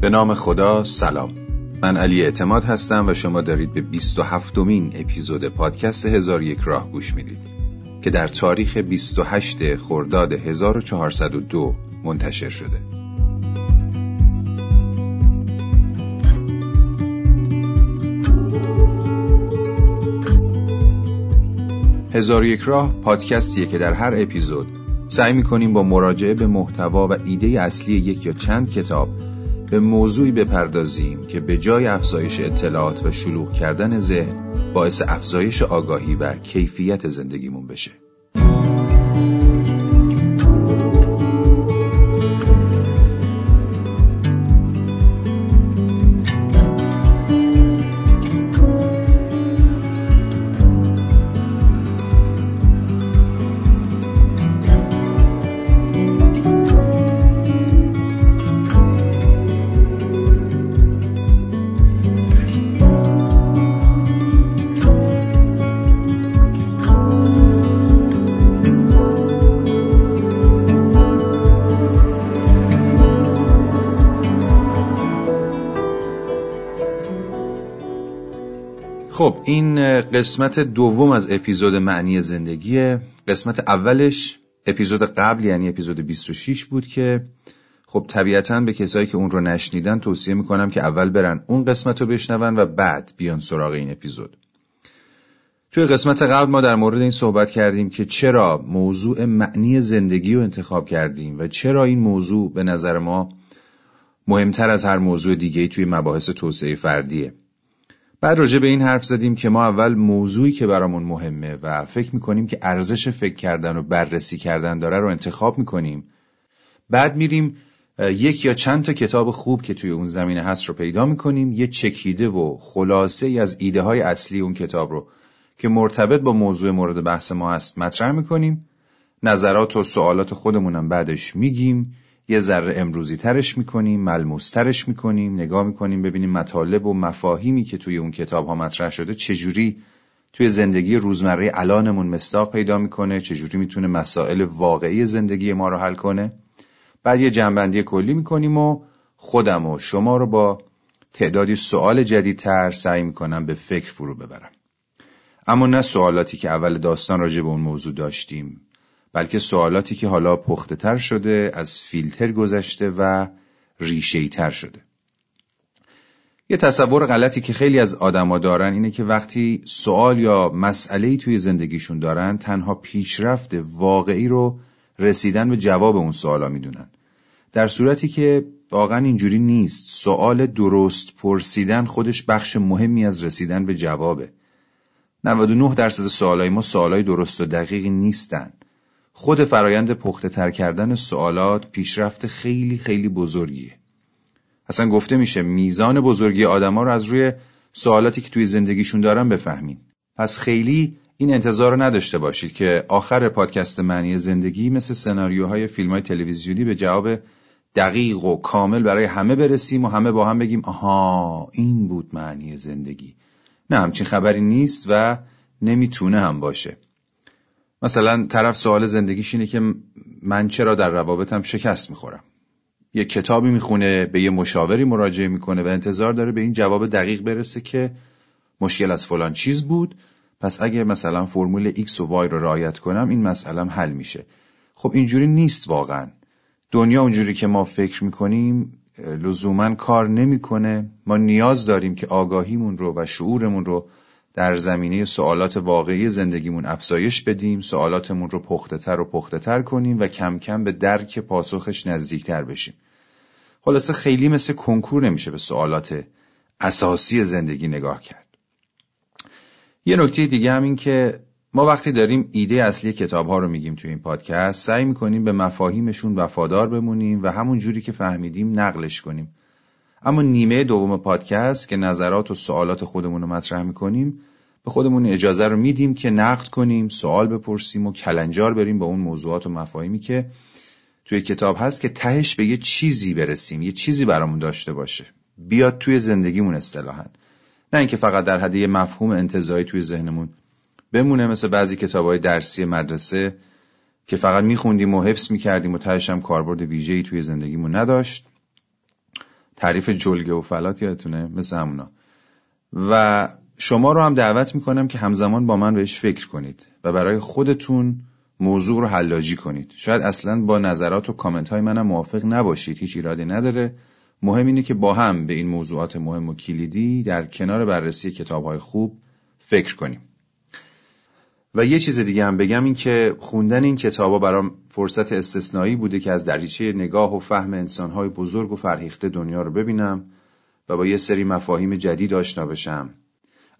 به نام خدا سلام. من علی اعتماد هستم و شما دارید به 27 مین اپیزود پادکست هزار یک راه گوش می‌دید که در تاریخ 28 خرداد 1402 منتشر شده. هزار یک راه پادکستیه که در هر اپیزود سعی می‌کنیم با مراجعه به محتوا و ایده اصلی یک یا چند کتاب به موضوعی بپردازیم که به جای افزایش اطلاعات و شلوغ کردن ذهن باعث افزایش آگاهی و کیفیت زندگیمون بشه. خب این قسمت دوم از اپیزود معنی زندگیه قسمت اولش اپیزود قبل یعنی اپیزود 26 بود که خب طبیعتا به کسایی که اون رو نشنیدن توصیه می‌کنم که اول برن اون قسمت رو بشنون و بعد بیان سراغ این اپیزود. توی قسمت قبل ما در مورد این صحبت کردیم که چرا موضوع معنی زندگی رو انتخاب کردیم و چرا این موضوع به نظر ما مهمتر از هر موضوع دیگه توی مباحث توسعه فردیه. بعد راجع به این حرف زدیم که ما اول موضوعی که برامون مهمه و فکر می‌کنیم که ارزش فکر کردن و بررسی کردن داره رو انتخاب می‌کنیم. بعد میریم یک یا چند تا کتاب خوب که توی اون زمینه هست رو پیدا می‌کنیم. یه چکیده و خلاصه ای از ایده های اصلی اون کتاب رو که مرتبط با موضوع مورد بحث ما هست مطرح می‌کنیم. نظرات و سوالات خودمونم بعدش میگیم. یه ذره امروزی ترش می‌کنیم ملموس ترش می‌کنیم نگاه می‌کنیم ببینیم مطالب و مفاهیمی که توی اون کتاب ها مطرح شده چجوری توی زندگی روزمره الانمون مستاق پیدا می‌کنه چجوری می‌تونه مسائل واقعی زندگی ما رو حل کنه. بعد یه جنبندی کلی می‌کنیم و خودم و شما رو با تعدادی سوال جدیدتر سعی می‌کنم به فکر فرو ببرم. اما نه سوالاتی که اول داستان راجع به اون موضوع داشتیم. بلکه سوالاتی که حالا پخته تر شده از فیلتر گذشته و ریشه تر شده. یه تصور غلطی که خیلی از آدما دارن اینه که وقتی سوال یا مسئله توی زندگیشون دارن تنها پیشرفت واقعی رو رسیدن به جواب اون سوالا می‌دونن. در صورتی که واقعا اینجوری نیست. سوال درست پرسیدن خودش بخش مهمی از رسیدن به جوابه. 99 درصد سوالای ما سوالای درست و دقیقی نیستن. خود فرایند پخته تر کردن سوالات پیشرفت خیلی خیلی بزرگیه. اصلا گفته میشه میزان بزرگی آدما رو از روی سوالاتی که توی زندگیشون دارن بفهمین. پس خیلی این انتظار رو نداشته باشید که آخر پادکست معنی زندگی مثل سناریوهای فیلم های تلویزیونی به جواب دقیق و کامل برای همه برسیم و همه با هم بگیم آها این بود معنی زندگی. نه همچین خبری نیست و نمی‌تونه هم باشه. مثلا طرف سوال زندگیش اینه که من چرا در روابطم شکست می‌خورم؟ یه کتابی می‌خونه به یه مشاوری مراجعه می‌کنه و انتظار داره به این جواب دقیق برسه که مشکل از فلان چیز بود. پس اگه مثلا فرمول X و Y رو رعایت کنم این مسئله حل میشه. خب اینجوری نیست واقعا. دنیا اونجوری که ما فکر می‌کنیم لزوما کار نمی‌کنه. ما نیاز داریم که آگاهیمون رو و شعورمون رو در زمینه سوالات واقعی زندگیمون افزایش بدیم سوالاتمون رو پخته تر و پخته تر کنیم و کم کم به درک پاسخش نزدیکتر بشیم. خلاصه خیلی مثل کنکور نمیشه به سوالات اساسی زندگی نگاه کرد. یه نکته دیگه هم این که ما وقتی داریم ایده اصلی کتاب ها رو میگیم توی این پادکست سعی می‌کنیم به مفاهیمشون وفادار بمونیم و همون جوری که فهمیدیم نقلش کنیم. اما نیمه دوم پادکست که نظرات و سوالات خودمون رو مطرح می‌کنیم به خودمون اجازه رو میدیم که نقد کنیم سوال بپرسیم و کلنجار بریم با اون موضوعات و مفاهیمی که توی کتاب هست که تهش به یه چیزی برسیم یه چیزی برامون داشته باشه. بیاد توی زندگیمون اصطلاحا. نه اینکه فقط در حد یه مفهوم انتظایی توی ذهنمون بمونه مثل بعضی کتابهای درسی مدرسه که فقط میخوندیم و حفظ می‌کردیم و تهش هم کاربرد ویژه‌ای توی زندگیمون نداشت. تعریف جلگه و فلات یادتونه؟ مثل همونا. و شما رو هم دعوت می‌کنم که همزمان با من بهش فکر کنید و برای خودتون موضوع رو حلاجی کنید. شاید اصلا با نظرات و کامنت های منم موافق نباشید. هیچ ایرادی نداره. مهم اینه که با هم به این موضوعات مهم و کلیدی در کنار بررسی کتاب های خوب فکر کنیم. و یه چیز دیگه هم بگم این که خوندن این کتابا برام فرصت استثنایی بوده که از دریچه نگاه و فهم انسانهای بزرگ و فرهیخته دنیا رو ببینم و با یه سری مفاهیم جدید آشنا بشم.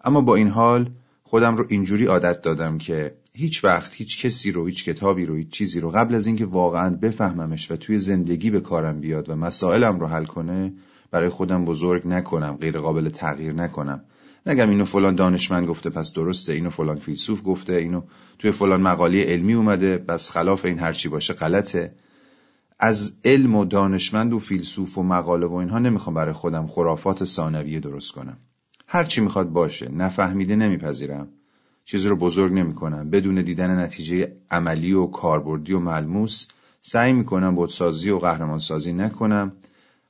اما با این حال خودم رو اینجوری عادت دادم که هیچ وقت هیچ کسی رو هیچ کتابی رو هیچ چیزی رو قبل از اینکه واقعا بفهممش و توی زندگی به کارم بیاد و مسائلم رو حل کنه برای خودم بزرگ نکنم غیر قابل تغییر نکنم. نگم اینو فلان دانشمند گفته پس درسته. اینو فلان فیلسوف گفته. اینو توی فلان مقاله علمی اومده. بس خلاف این هرچی باشه غلطه. از علم و دانشمند و فیلسوف و مقاله و اینها نمی‌خوام برای خودم خرافات ثانویه درست کنم. هرچی می‌خواد باشه. نفهمیده نمیپذیرم. چیزی رو بزرگ نمی‌کنم. بدون دیدن نتیجه عملی و کاربردی و ملموس سعی می‌کنم بودسازی و قهرمانسازی نکنم.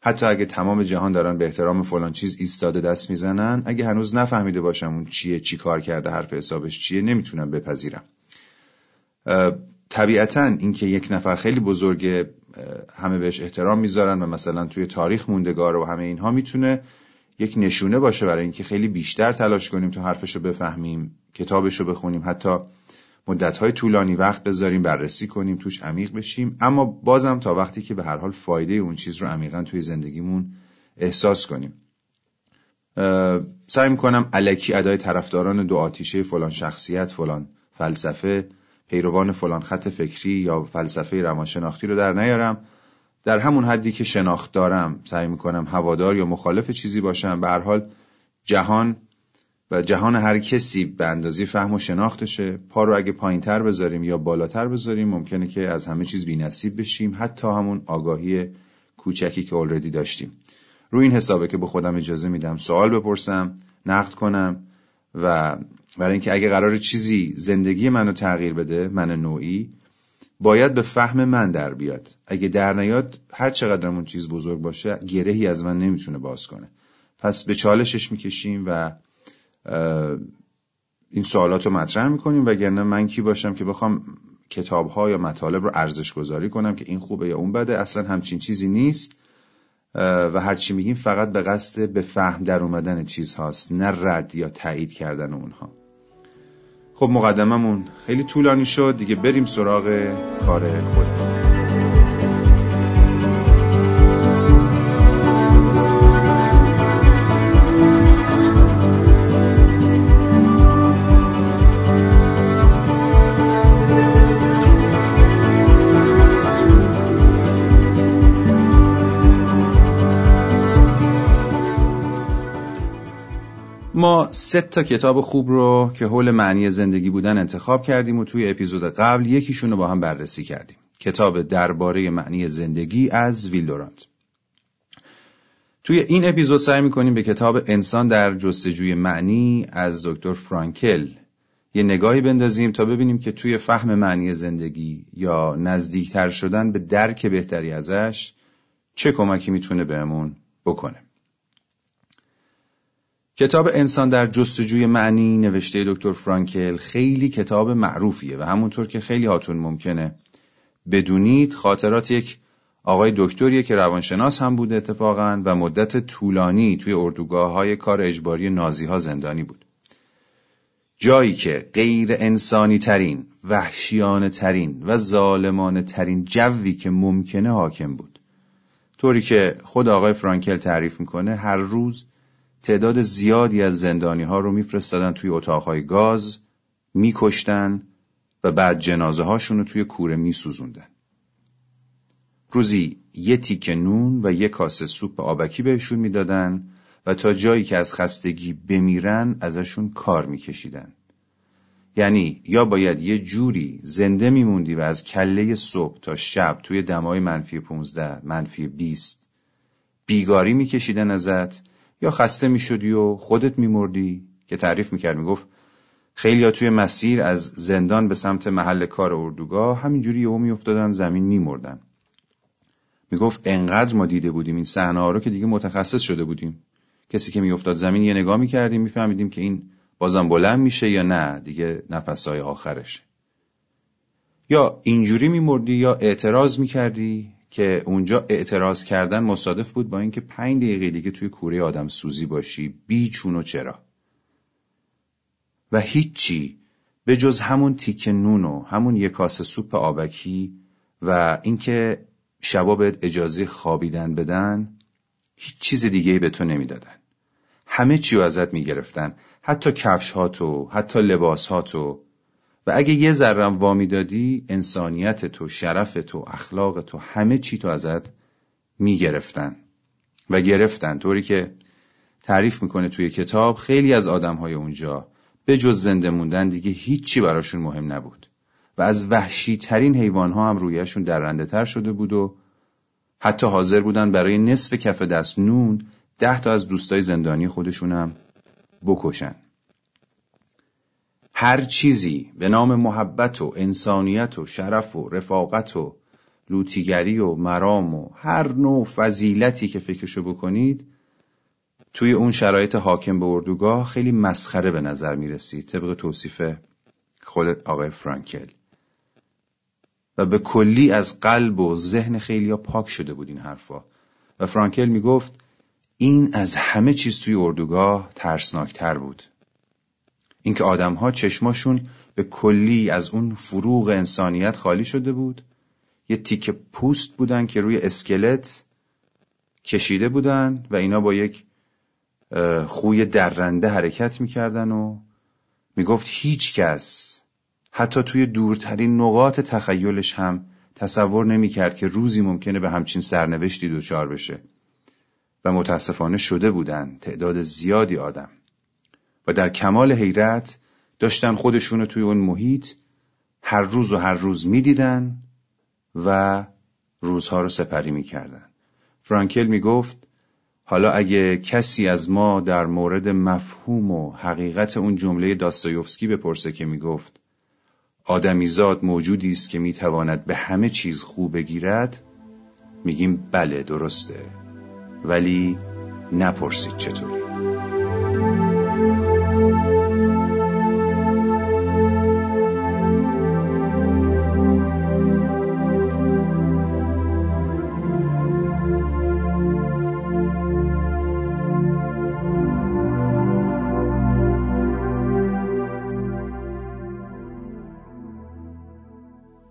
حتی اگه تمام جهان دارن به احترام فلان چیز ایستاده دست می‌زنن اگه هنوز نفهمیده باشم اون چیه چی کار کرده حرف حسابش چیه نمی‌تونم بپذیرم. طبیعتا اینکه یک نفر خیلی بزرگه همه بهش احترام می‌ذارن و مثلا توی تاریخ موندگار و همه اینها می‌تونه یک نشونه باشه برای اینکه خیلی بیشتر تلاش کنیم تو حرفش رو بفهمیم کتابش رو بخونیم حتی مدتهای طولانی وقت بذاریم بررسی کنیم توش عمیق بشیم. اما بازم تا وقتی که به هر حال فایده اون چیز رو عمیقا توی زندگیمون احساس کنیم. سعی می‌کنم علکی ادای طرفداران دو آتیشه فلان شخصیت فلان فلسفه پیروان فلان خط فکری یا فلسفه روانشناختی رو در نیارم. در همون حدی که شناخت دارم سعی می‌کنم هوادار یا مخالف چیزی باشم. به هر حال جهان و جهان هر کسی به اندازی فهم و شناختشه. پا رو اگه پایین تر بذاریم یا بالاتر بذاریم ممکنه که از همه چیز بی نصیب بشیم حتی همون آگاهی کوچکی که اولردی داشتیم. روی این حسابه که به خودم اجازه میدم سوال بپرسم نقد کنم و برای اینکه اگه قرار چیزی زندگی منو تغییر بده من نوعی باید به فهم من در بیاد. اگه در نیاد هر چقدر اون چیز بزرگ باشه گرهی از من نمی‌تونه باز کنه. پس به چالشش می‌کشیم و این سوالات رو مطرح می‌کنیم وگرنه من کی باشم که بخوام کتاب ها یا مطالب رو ارزش گذاری کنم که این خوبه یا اون بده اصلا همچین چیزی نیست. و هرچی میگیم فقط به قصد به فهم در اومدن چیز هاست نه رد یا تایید کردن اونها. خب مقدممون خیلی طولانی شد دیگه بریم سراغ کار خودمون. ما سه تا کتاب خوب رو که حول معنی زندگی بودن انتخاب کردیم و توی اپیزود قبل یکیشون رو با هم بررسی کردیم. کتاب درباره معنی زندگی از ویلدورانت. توی این اپیزود سعی می‌کنیم به کتاب انسان در جستجوی معنی از دکتر فرانکل یه نگاهی بندازیم تا ببینیم که توی فهم معنی زندگی یا نزدیکتر شدن به درک بهتری ازش چه کمکی می‌تونه بهمون بکنه. کتاب انسان در جستجوی معنی نوشته دکتر فرانکل خیلی کتاب معروفیه و همونطور که خیلی هاتون ممکنه بدونید خاطرات یک آقای دکتریه که روانشناس هم بوده اتفاقا و مدت طولانی توی اردوگاه های کار اجباری نازی ها زندانی بود. جایی که غیر انسانی ترین، وحشیانه ترین و ظالمانه ترین جوی که ممکنه حاکم بود. طوری که خود آقای فرانکل تعریف می‌کنه هر روز تعداد زیادی از زندانی ها رو میفرستادن توی اتاقهای گاز میکشتن و بعد جنازه هاشون رو توی کوره میسوزوندن. روزی یه تیکه نون و یه کاسه سوپ آبکی بهشون می‌دادن و تا جایی که از خستگی بمیرن ازشون کار میکشیدن. یعنی یا باید یه جوری زنده میموندی و از کله صبح تا شب توی دمای منفی 15 منفی 20 بیگاری میکشیدن ازت یا خسته می‌شدی و خودت میمردی؟ که تعریف می‌کرد می‌گفت خیلی توی مسیر از زندان به سمت محل کار اردوگاه همینجوری یهو میافتادن زمین میمردن. می‌گفت انقدر ما دیده بودیم این صحنه ها رو که دیگه متخصص شده بودیم. کسی که میافتاد زمین یه نگاه می‌کردیم میفهمیدیم که این بازم بلند میشه یا نه دیگه نفسهای آخرش یا اینجوری میمردی یا اعتراض می‌کردی؟ که اونجا اعتراض کردن مصادف بود با اینکه پنج دقیقه دیگه توی کوره آدم سوزی باشی بی چون و چرا. و هیچی به جز همون تیک نون و همون یک کاسه سوپ آبکی و اینکه شبا بهت اجازه خوابیدن بدن هیچ چیز دیگه به تو نمی‌دادن. همه چی رو ازت می‌گرفتن. حتی کفش هاتو حتی لباس هاتو و اگه یه ذرم وامی دادی انسانیت تو شرف تو اخلاق تو همه چی تو ازت می‌گرفتن و گرفتن. طوری که تعریف می‌کنه توی کتاب خیلی از آدم های اونجا به جز زنده موندن دیگه هیچی براشون مهم نبود. و از وحشی ترین حیوان ها هم رویشون درنده تر شده بود و حتی حاضر بودن برای نصف کف دست نون ده تا از دوستای زندانی خودشون هم بکشن. هر چیزی به نام محبت و انسانیت و شرف و رفاقت و لوتیگری و مرام و هر نوع فضیلتی که فکرشو بکنید توی اون شرایط حاکم به اردوگاه خیلی مسخره به نظر می رسید طبق توصیف خود آقای فرانکل. و به کلی از قلب و ذهن خیلی پاک شده بود این حرفا. و فرانکل می گفت این از همه چیز توی اردوگاه ترسناکتر بود. اینکه آدمها چشماشون به کلی از اون فروغ انسانیت خالی شده بود. یه تیکه پوست بودن که روی اسکلت کشیده بودن و اینا با یک خوی درنده حرکت می‌کردن و می‌گفت هیچ کس حتی توی دورترین نقاط تخیلش هم تصور نمی‌کرد که روزی ممکنه به همچین سرنوشتی دچار بشه. و متاسفانه شده بودن تعداد زیادی آدم. و در کمال حیرت داشتن خودشونو توی اون محیط هر روز و هر روز می‌دیدن و روزها رو سپری می‌کردن. فرانکل می‌گفت حالا اگه کسی از ما در مورد مفهوم و حقیقت اون جمله داستایوفسکی بپرسه که می‌گفت آدمیزاد موجودی است که می‌تواند به همه چیز خوب بگیرد میگیم بله درسته. ولی نپرسید چطوری؟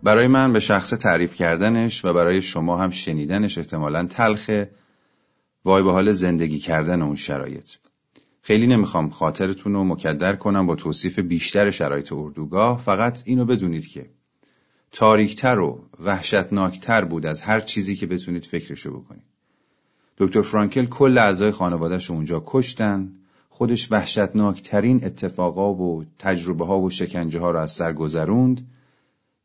برای من به شخص تعریف کردنش و برای شما هم شنیدنش احتمالا تلخه وای به حال زندگی کردن اون شرایط. خیلی نمی‌خوام خاطرتون رو مکدر کنم با توصیف بیشتر شرایط اردوگاه. فقط اینو بدونید که تاریکتر و وحشتناکتر بود از هر چیزی که بتونید فکرشو بکنید. دکتر فرانکل کل اعضای خانوادهش اونجا کشتن. خودش وحشتناکترین اتفاقا و تجربه ها و شکنجه ها رو از سر گذروند.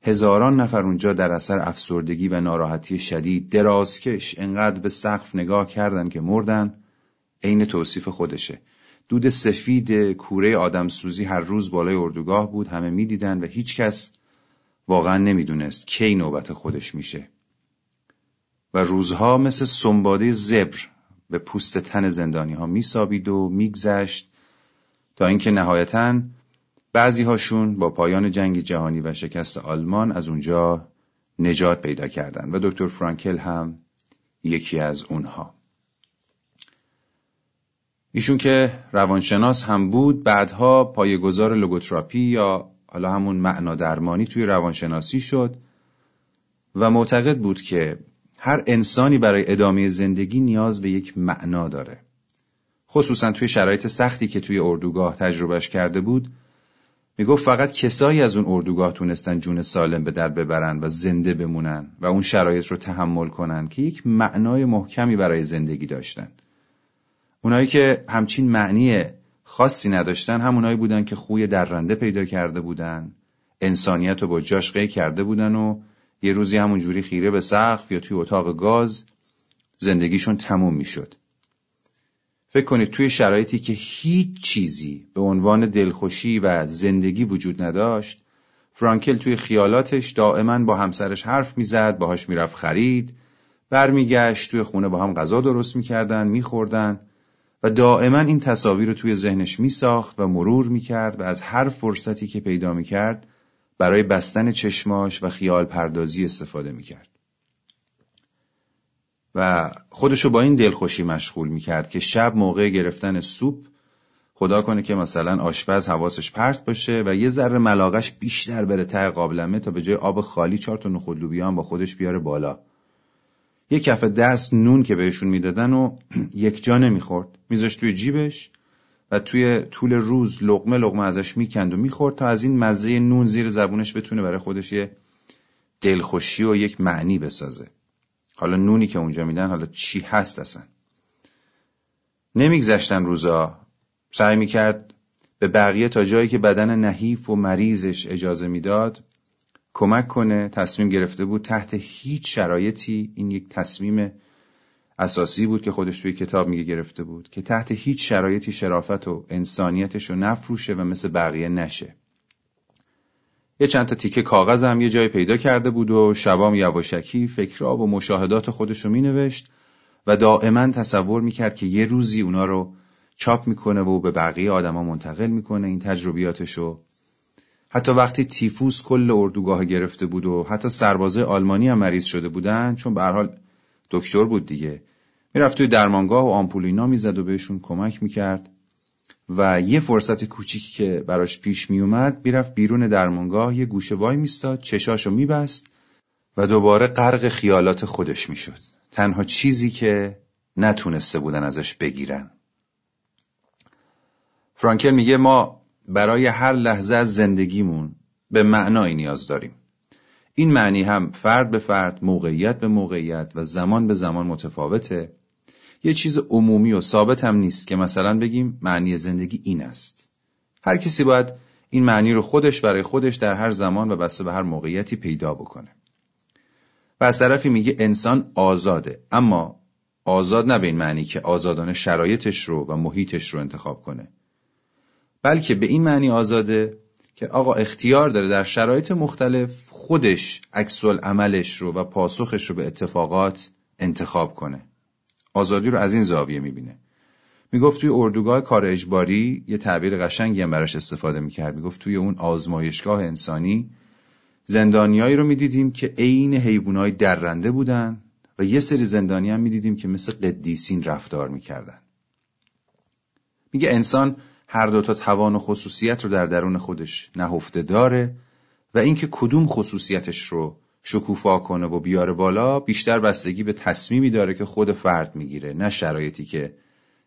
هزاران نفر اونجا در اثر افسردگی و ناراحتی شدید درازکش انقدر به سقف نگاه کردن که مردن عین توصیف خودشه. دود سفید کوره آدم سوزی هر روز بالای اردوگاه بود همه می‌دیدن و هیچکس واقعا نمی‌دونست کی نوبت خودش میشه. و روزها مثل سنباده زبر به پوست تن زندانی ها میسابید و میگذشت تا اینکه نهایتاً بعضی هاشون با پایان جنگ جهانی و شکست آلمان از اونجا نجات پیدا کردن و دکتر فرانکل هم یکی از اونها. ایشون که روانشناس هم بود بعدها پایگزار لوگوتراپی یا حالا همون معنا درمانی توی روانشناسی شد و معتقد بود که هر انسانی برای ادامه زندگی نیاز به یک معنا داره. خصوصا توی شرایط سختی که توی اردوگاه تجربهش کرده بود می‌گفت فقط کسایی از اون اردوگاه تونستن جون سالم به در ببرن و زنده بمونن و اون شرایط رو تحمل کنن که یک معنای محکمی برای زندگی داشتن. اونایی که همچین معنی خاصی نداشتن همونایی بودن که خوی درنده پیدا کرده بودن انسانیت رو با جاش کرده بودن و یه روزی همونجوری خیره به سقف یا توی اتاق گاز زندگیشون تموم می‌شد. فکر کنید توی شرایطی که هیچ چیزی به عنوان دلخوشی و زندگی وجود نداشت فرانکل توی خیالاتش دائما با همسرش حرف می‌زد باهاش می‌رفت خرید برمیگشت توی خونه با هم غذا درست می‌کردن میخوردن و دائما این تصاویر رو توی ذهنش میساخت و مرور می‌کرد و از هر فرصتی که پیدا می‌کرد برای بستن چشماش و خیال پردازی استفاده می‌کرد. و خودشو با این دلخوشی مشغول می‌کرد که شب موقع گرفتن سوپ خدا کنه که مثلا آشپز حواسش پرت باشه و یه ذره ملاقش بیشتر بره ته قابلمه تا به جای آب خالی چهار تا نخود با خودش بیاره بالا. یه کف دست نون که بهشون می‌دادن و یک جا نمی‌خورد. میذاشت توی جیبش و توی طول روز لقمه لقمه ازش می‌کند و می‌خورد تا از این مزه نون زیر زبونش بتونه برای خودش یه دلخوشی و یک معنی بسازه. حالا نونی که اونجا میدن حالا چی هست اصلا؟ نمیگذشتن روزا. سعی می‌کرد به بقیه تا جایی که بدن نحیف و مریضش اجازه می‌داد کمک کنه تصمیم گرفته بود تحت هیچ شرایطی این یک تصمیم اساسی بود که خودش توی کتاب میگه گرفته بود که تحت هیچ شرایطی شرافت و انسانیتش رو نفروشه و مثل بقیه نشه. یه چند تا تیکه هم یه جای پیدا کرده بود و شبام یواشکی فکرها و مشاهدات خودش رو مینوشت و دائما تصور می‌کرد که یه روزی اونا رو چاپ می‌کنه و به بقیه آدما منتقل می‌کنه این تجربیاتشو حتی وقتی تیفوس کل اردوگاه گرفته بود و حتی سربازه آلمانی هم مریض شده بودن چون به حال دکتر بود دیگه. می‌رفت توی درمانگاه و آمپول اینا می‌زد و بهشون کمک می‌کرد. و یه فرصت کوچیکی که براش پیش میومد می‌رفت بیرون درمانگاه یه گوشه وای میستاد چشاشو میبست و دوباره غرق خیالات خودش می‌شد تنها چیزی که نتونسته بودن ازش بگیرن فرانکل میگه ما برای هر لحظه از زندگیمون به معنایی نیاز داریم. این معنی هم فرد به فرد، موقعیت به موقعیت و زمان به زمان متفاوته. یه چیز عمومی و ثابت هم نیست که مثلا بگیم معنی زندگی این است. هر کسی باید این معنی رو خودش برای خودش در هر زمان و بسته به هر موقعیتی پیدا بکنه. و از طرفی میگه انسان آزاده اما آزاد نه به این معنی که آزادانه شرایطش رو و محیطش رو انتخاب کنه بلکه به این معنی آزاده که آقا اختیار داره در شرایط مختلف خودش عکس عملش رو و پاسخش رو به اتفاقات انتخاب کنه آزادی رو از این زاویه می‌بینه. می‌گفت توی اردوگاه کار اجباری یه تعبیر قشنگی هم براش استفاده می‌کرد. می‌گفت توی اون آزمایشگاه انسانی زندانیایی رو می‌دیدیم که عین حیوانای درنده بودن و یه سری زندانی هم می‌دیدیم که مثل قدیسین رفتار می‌کردن. میگه انسان هر دو تا توان و خصوصیت رو در درون خودش نهفته داره و اینکه کدوم خصوصیتش رو شکوفا کنه و بیاره بالا بیشتر بستگی به تصمیمی داره که خود فرد می‌گیره نه شرایطی که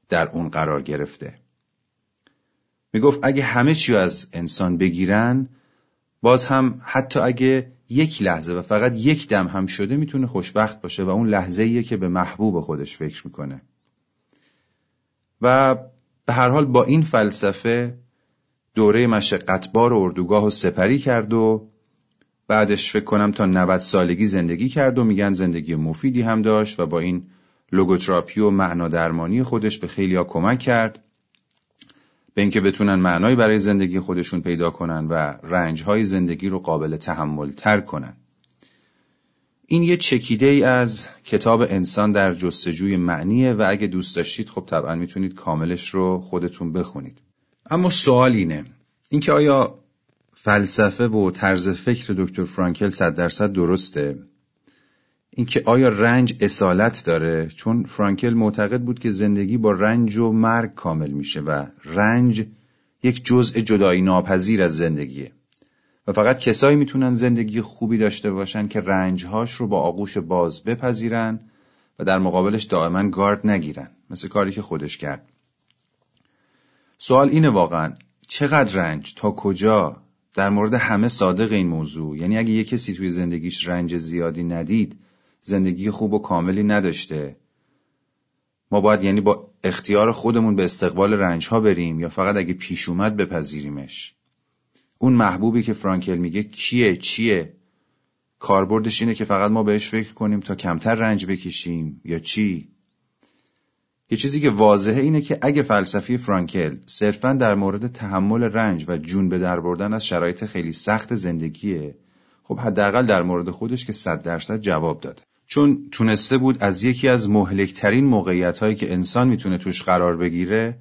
در اون قرار گرفته. می‌گفت اگه همه چی از انسان بگیرن باز هم حتی اگه یک لحظه و فقط یک دم هم شده می‌تونه خوشبخت باشه و اون لحظه ایه که به محبوب خودش فکر می‌کنه. و به هر حال با این فلسفه دوره مشقتبار اردوگاه و سپری کرد و بعدش فکر کنم تا 90 سالگی زندگی کرد و میگن زندگی مفیدی هم داشت و با این لوگوتراپی و معنا درمانی خودش به خیلی ها کمک کرد به اینکه بتونن معنایی برای زندگی خودشون پیدا کنن و رنجهای زندگی رو قابل تحمل تر کنن. این یه چکیده ای از کتاب انسان در جستجوی معنیه و اگه دوست داشتید خب طبعا می‌تونید کاملش رو خودتون بخونید. اما سوال اینه. اینکه آیا فلسفه و طرز فکر دکتر فرانکل صد درصد درسته. اینکه آیا رنج اصالت داره؟ چون فرانکل معتقد بود که زندگی با رنج و مرگ کامل میشه و رنج یک جزء جدایی ناپذیر از زندگیه. و فقط کسایی می‌تونن زندگی خوبی داشته باشن که رنجهاش رو با آغوش باز بپذیرن و در مقابلش دائما گارد نگیرن مثل کاری که خودش کرد. سوال اینه واقعا چقدر رنج؟ تا کجا؟ در مورد همه صادق این موضوع. یعنی اگه یه کسی توی زندگیش رنج زیادی ندید زندگی خوب و کاملی نداشته. ما باید یعنی با اختیار خودمون به استقبال رنج ها بریم یا فقط اگه پیش اومد بپذیریمش. اون محبوبی که فرانکل میگه کیه چیه؟ کاربردش اینه که فقط ما بهش فکر کنیم تا کمتر رنج بکشیم یا چی؟ یه چیزی که واضحه اینه که اگه فلسفی فرانکل صرفا در مورد تحمل رنج و جون به در بردن از شرایط خیلی سخت زندگیه خب حداقل در مورد خودش که صد درصد جواب داده. چون تونسته بود از یکی از مهلکترین موقعیت هایی که انسان می‌تونه توش قرار بگیره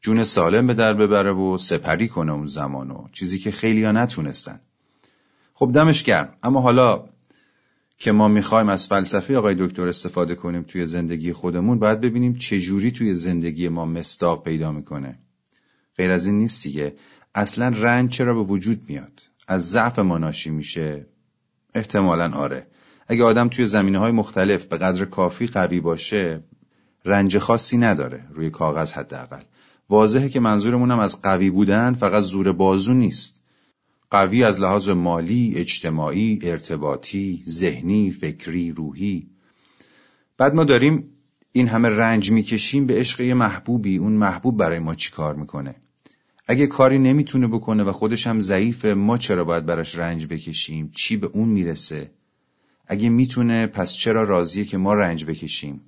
جون سالم به در ببره و سپری کنه اون زمانو چیزی که خیلی ها نتونستن. خب دمش گرم. اما حالا که ما می‌خوایم از فلسفه آقای دکتر استفاده کنیم توی زندگی خودمون باید ببینیم چه جوری توی زندگی ما مستاق پیدا می‌کنه. غیر از این نیست دیگه. اصلا رنج چرا به وجود میاد؟ از ضعف ما ناشی میشه. احتمالا آره. اگه آدم توی زمینه های مختلف به قدر کافی قوی باشه رنج خاصی نداره روی کاغذ حداقل. واضحه که منظورمونم از قوی بودن فقط زور بازو نیست. قوی از لحاظ مالی، اجتماعی، ارتباطی، ذهنی، فکری، روحی. بعد ما داریم این همه رنج می‌کشیم به عشق یه محبوبی. اون محبوب برای ما چی کار می‌کنه؟ اگه کاری نمی‌تونه بکنه و خودش هم ضعیفه ما چرا باید براش رنج بکشیم؟ چی به اون می‌رسه؟ اگه می‌تونه پس چرا راضیه که ما رنج بکشیم؟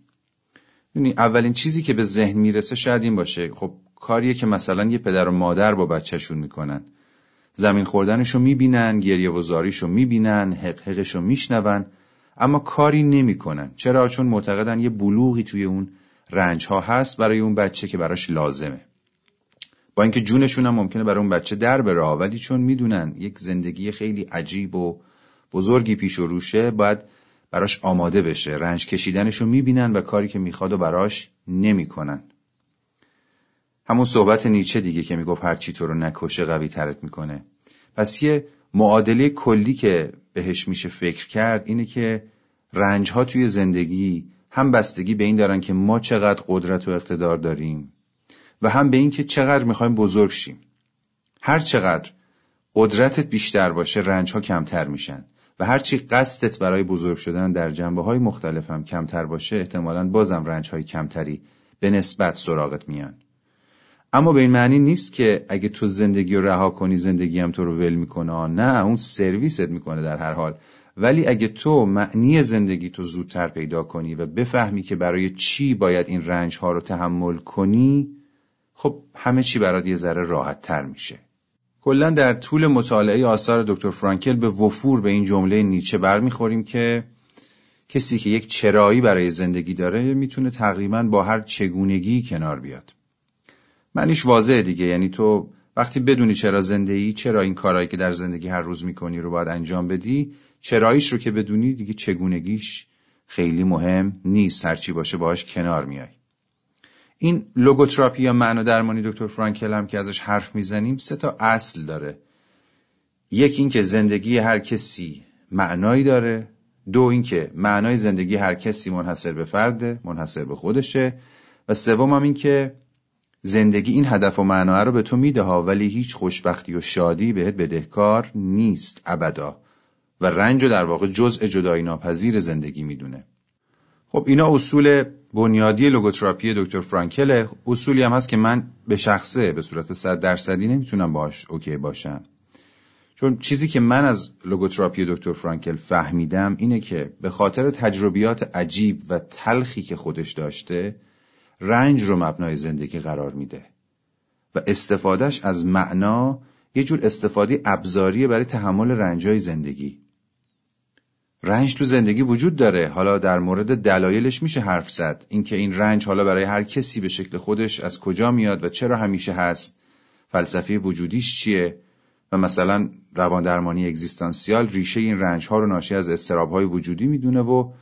یعنی اولین چیزی که به ذهن می‌رسه شاید این باشه. خب کاریه که مثلا یه پدر و مادر با بچهشون می‌کنن. زمین خوردنشو می‌بینن گریه و زاریشو می‌بینن حقحقشو میشنون اما کاری نمی‌کنن. چرا؟ چون معتقدن یه بلوغی توی اون رنج ها هست برای اون بچه که براش لازمه. با اینکه جونشون هم ممکنه برای اون بچه در بره ولی چون می‌دونن یک زندگی خیلی عجیب و بزرگی پیش و روشه باید براش آماده بشه. رنج کشیدنشو می‌بینن و کاری که می‌خواد و براش نمی‌کنن. همون صحبت نیچه دیگه که می‌گفت هر چی تو رو نکشه قوی ترت می‌کنه. پس یه معادله کلی که بهش میشه فکر کرد اینه که رنج ها توی زندگی هم بستگی به این دارن که ما چقدر قدرت و اقتدار داریم و هم به این که چقدر می‌خوایم بزرگ شیم. هر چقدر قدرتت بیشتر باشه رنج ها کمتر میشن و هرچی قصدت برای بزرگ شدن در جنبه های مختلف هم کمتر باشه احتمالا بازم رنج های کمتری به نسبت سراغت میان. اما به این معنی نیست که اگه تو زندگی رو رها کنی زندگی هم تو رو ول می‌کنه. نه اون سرویست می‌کنه در هر حال. ولی اگه تو معنی زندگی تو زودتر پیدا کنی و بفهمی که برای چی باید این رنج ها رو تحمل کنی خب همه چی برات یه ذره راحت تر میشه. کلا در طول مطالعه آثار دکتر فرانکل به وفور به این جمله نیچه برمیخوریم که کسی که یک چرایی برای زندگی داره می‌تونه تقریبا با هر چگونگی کنار بیاد. معنیش واضحه دیگه. یعنی تو وقتی بدونی چرا زندگی چرا این کارهایی که در زندگی هر روز می‌کنی رو باید انجام بدی چراییش رو که بدونی دیگه چگونگیش خیلی مهم نیست. هرچی باشه باهاش کنار میای. این لوگوتراپی یا معنا درمانی دکتر فرانکل هم که ازش حرف می‌زنیم سه تا اصل داره. یک اینکه زندگی هر کسی معنایی داره. دو اینکه معنای زندگی هر کسی منحصر به فرده منحصر به خودشه. و سوم هم این که زندگی این هدف و معنا رو به تو میده ها ولی هیچ خوشبختی و شادی بهت بدهکار نیست ابدا. و رنج و در واقع جزء جدایی ناپذیر زندگی می‌دونه. خب اینا اصول بنیادی logotherapy دکتر فرانکل اصولی هم هست که من به شخصه به صورت صد درصدی نمی‌تونم باش okay باشم. چون چیزی که من از لوگوتراپی دکتر فرانکل فهمیدم اینه که به خاطر تجربیات عجیب و تلخی که خودش داشته رنج رو مبنای زندگی قرار میده و استفادهش از معنا یه جور استفاده ابزاری برای تحمل رنجای زندگی. رنج تو زندگی وجود داره. حالا در مورد دلایلش میشه حرف زد. اینکه این رنج حالا برای هر کسی به شکل خودش از کجا میاد و چرا همیشه هست. فلسفه وجودیش چیه؟ و مثلا روان درمانی اگزیستانسیال ریشه این رنج ها رو ناشی از استراب های وجودی می‌دونه و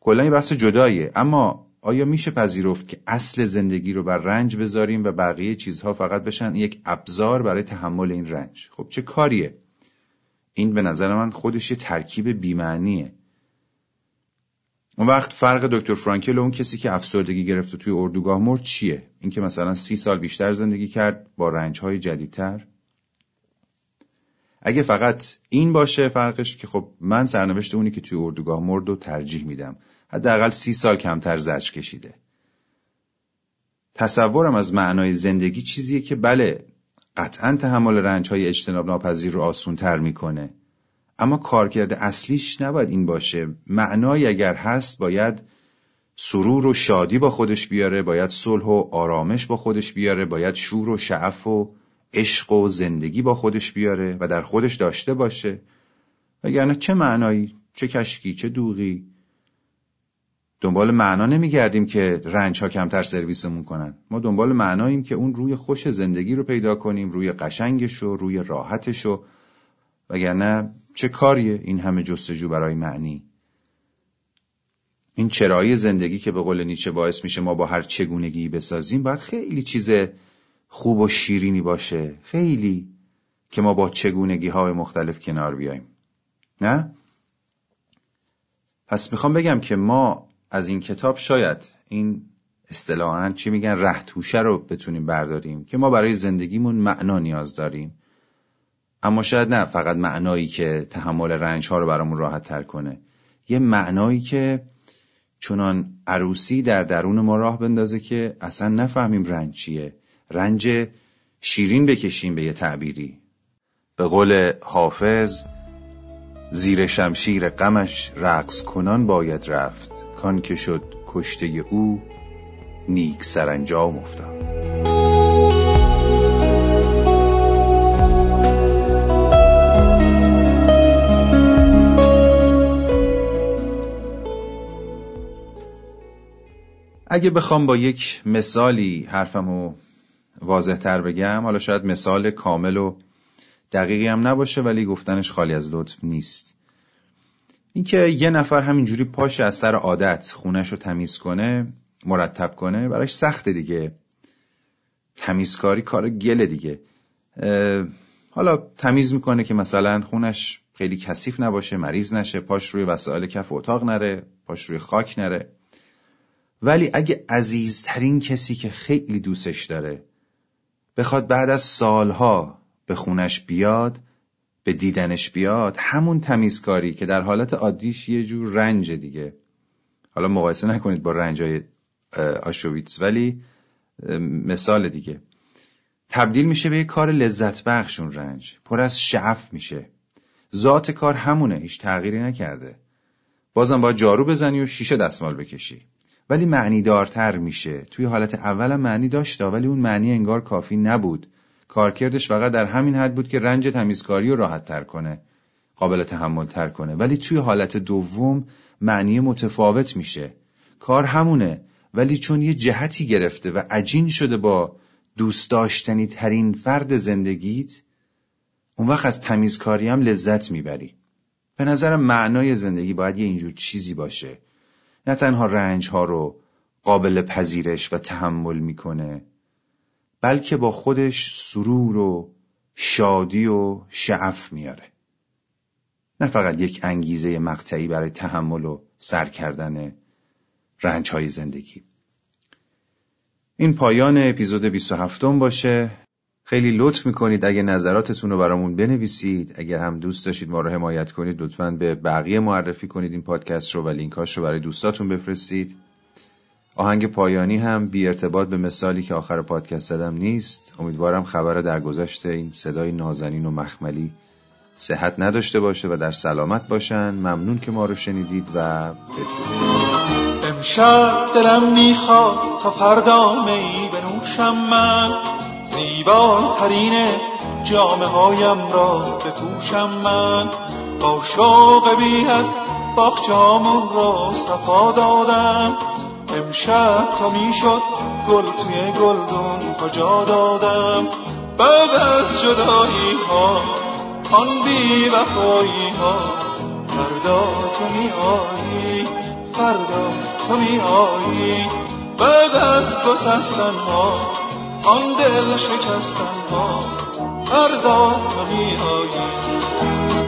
کلا یه بحث جداییه. اما آیا میشه پذیرفت که اصل زندگی رو بر رنج بذاریم و بقیه چیزها فقط بشن یک ابزار برای تحمل این رنج؟ خب چه کاریه؟ این به نظر من خودش یه ترکیب بیمعنیه. اون وقت فرق دکتر فرانکل و اون کسی که افسردگی گرفته توی اردوگاه مرد چیه؟ اینکه مثلا سی سال بیشتر زندگی کرد با رنجهای جدیدتر. اگه فقط این باشه فرقش که خب من سرنوشت اونی که توی اردوگاه مرد و ترجیح میدم. حداقل سی سال کمتر زرج کشیده. تصورم از معنای زندگی چیزیه که بله قطعا تحمل رنج های اجتناب ناپذیر رو آسون تر می‌کنه. اما کارکرد اصلیش نباید این باشه. معنای اگر هست باید سرور و شادی با خودش بیاره باید صلح و آرامش با خودش بیاره باید شور و شعف و عشق و زندگی با خودش بیاره و در خودش داشته باشه. وگرنه چه معنایی چه کشکی چه دوغی. دنبال معنا نمیگردیم که رنج ها کمتر سرویسمون کنن. ما دنبال معناییم که اون روی خوش زندگی رو پیدا کنیم روی قشنگش و روی راحتش و وگرنه چه کاریه این همه جستجو برای معنی؟ این چرایی زندگی که به قول نیچه باعث میشه ما با هر چگونگی بسازیم باید خیلی چیز خوب و شیرینی باشه. خیلی که ما با چگونگی های مختلف کنار بیایم نه؟ پس می‌خوام بگم که ما از این کتاب شاید این اصطلاحا چی میگن رهتوشه رو بتونیم برداریم که ما برای زندگیمون معنا نیاز داریم. اما شاید نه فقط معنایی که تحمل رنج ها رو برامون راحت تر کنه. یه معنایی که چنان عروسی در درون ما راه بندازه که اصلا نفهمیم رنج چیه. رنج شیرین بکشیم به یه تعبیری. به قول حافظ زیر شمشیر غمش رقص کنان باید رفت کان که شد کشته او نیک سرانجام افتاد. اگه بخوام با یک مثالی حرفمو واضح تر بگم حالا شاید مثال کامل و دقیقی هم نباشه ولی گفتنش خالی از لطف نیست. اینکه یه نفر همینجوری پاش از سر عادت خونش رو تمیز کنه مرتب کنه براش سخته دیگه. تمیزکاری کار گله دیگه. حالا تمیز می‌کنه که مثلا خونش خیلی کثیف نباشه مریض نشه پاش روی وسایل کف اتاق نره پاش روی خاک نره. ولی اگه عزیزترین کسی که خیلی دوستش داره بخواد بعد از سالها به خونش بیاد به دیدنش بیاد همون تمیزکاری که در حالت عادیش یه جور رنج دیگه. حالا مقایسه نکنید با رنجای آشویتس ولی مثال دیگه. تبدیل میشه به یه کار لذت بخشون رنج. پر از شعف میشه. ذات کار همونه هیچ تغییری نکرده. بازم باید جارو بزنی و شیشه دستمال بکشی. ولی معنی دارتر میشه. توی حالت اولم معنی داشته ولی اون معنی انگار کافی نبود. کارکردش فقط در همین حد بود که رنج تمیزکاری رو راحت تر کنه قابل تحمل تر کنه. ولی توی حالت دوم معنی متفاوت میشه. کار همونه ولی چون یه جهتی گرفته و عجین شده با دوست داشتنی ترین فرد زندگیت اون وقت از تمیزکاری هم لذت می‌بری. به نظرم معنای زندگی باید یه اینجور چیزی باشه. نه تنها رنج ها رو قابل پذیرش و تحمل می‌کنه بلکه با خودش سرور و شادی و شعف میاره. نه فقط یک انگیزه مقطعی برای تحمل و سر کردن رنج های زندگی. این پایان اپیزود 27 باشه. خیلی لطف می‌کنید اگه نظراتتون رو برامون بنویسید. اگر هم دوست داشتید ما رو حمایت کنید لطفا به بقیه معرفی کنید این پادکست رو و لینکاش رو برای دوستاتون بفرستید. آهنگ پایانی هم بی ارتباط به مثالی که آخر پادکست زدم نیست. امیدوارم خبر در گذشته این صدای نازنین و مخملی صحت نداشته باشه و در سلامت باشن. ممنون که ما رو شنیدید و بدرود. امشب دلم می‌خواد تا فردا می بنوشم من. زیباترین جامعه هایم را بپوشم من. با شوق بیت باغچامون را صفا دادم امشب تا می‌شد گل توی گلدون کجا دادم؟ بعد از جدایی ها آن بی وفایی ها فردا تو می آیی فردا تو می آیی بعد از گسستن ها آن دل شکستن ها فردا تو می آیی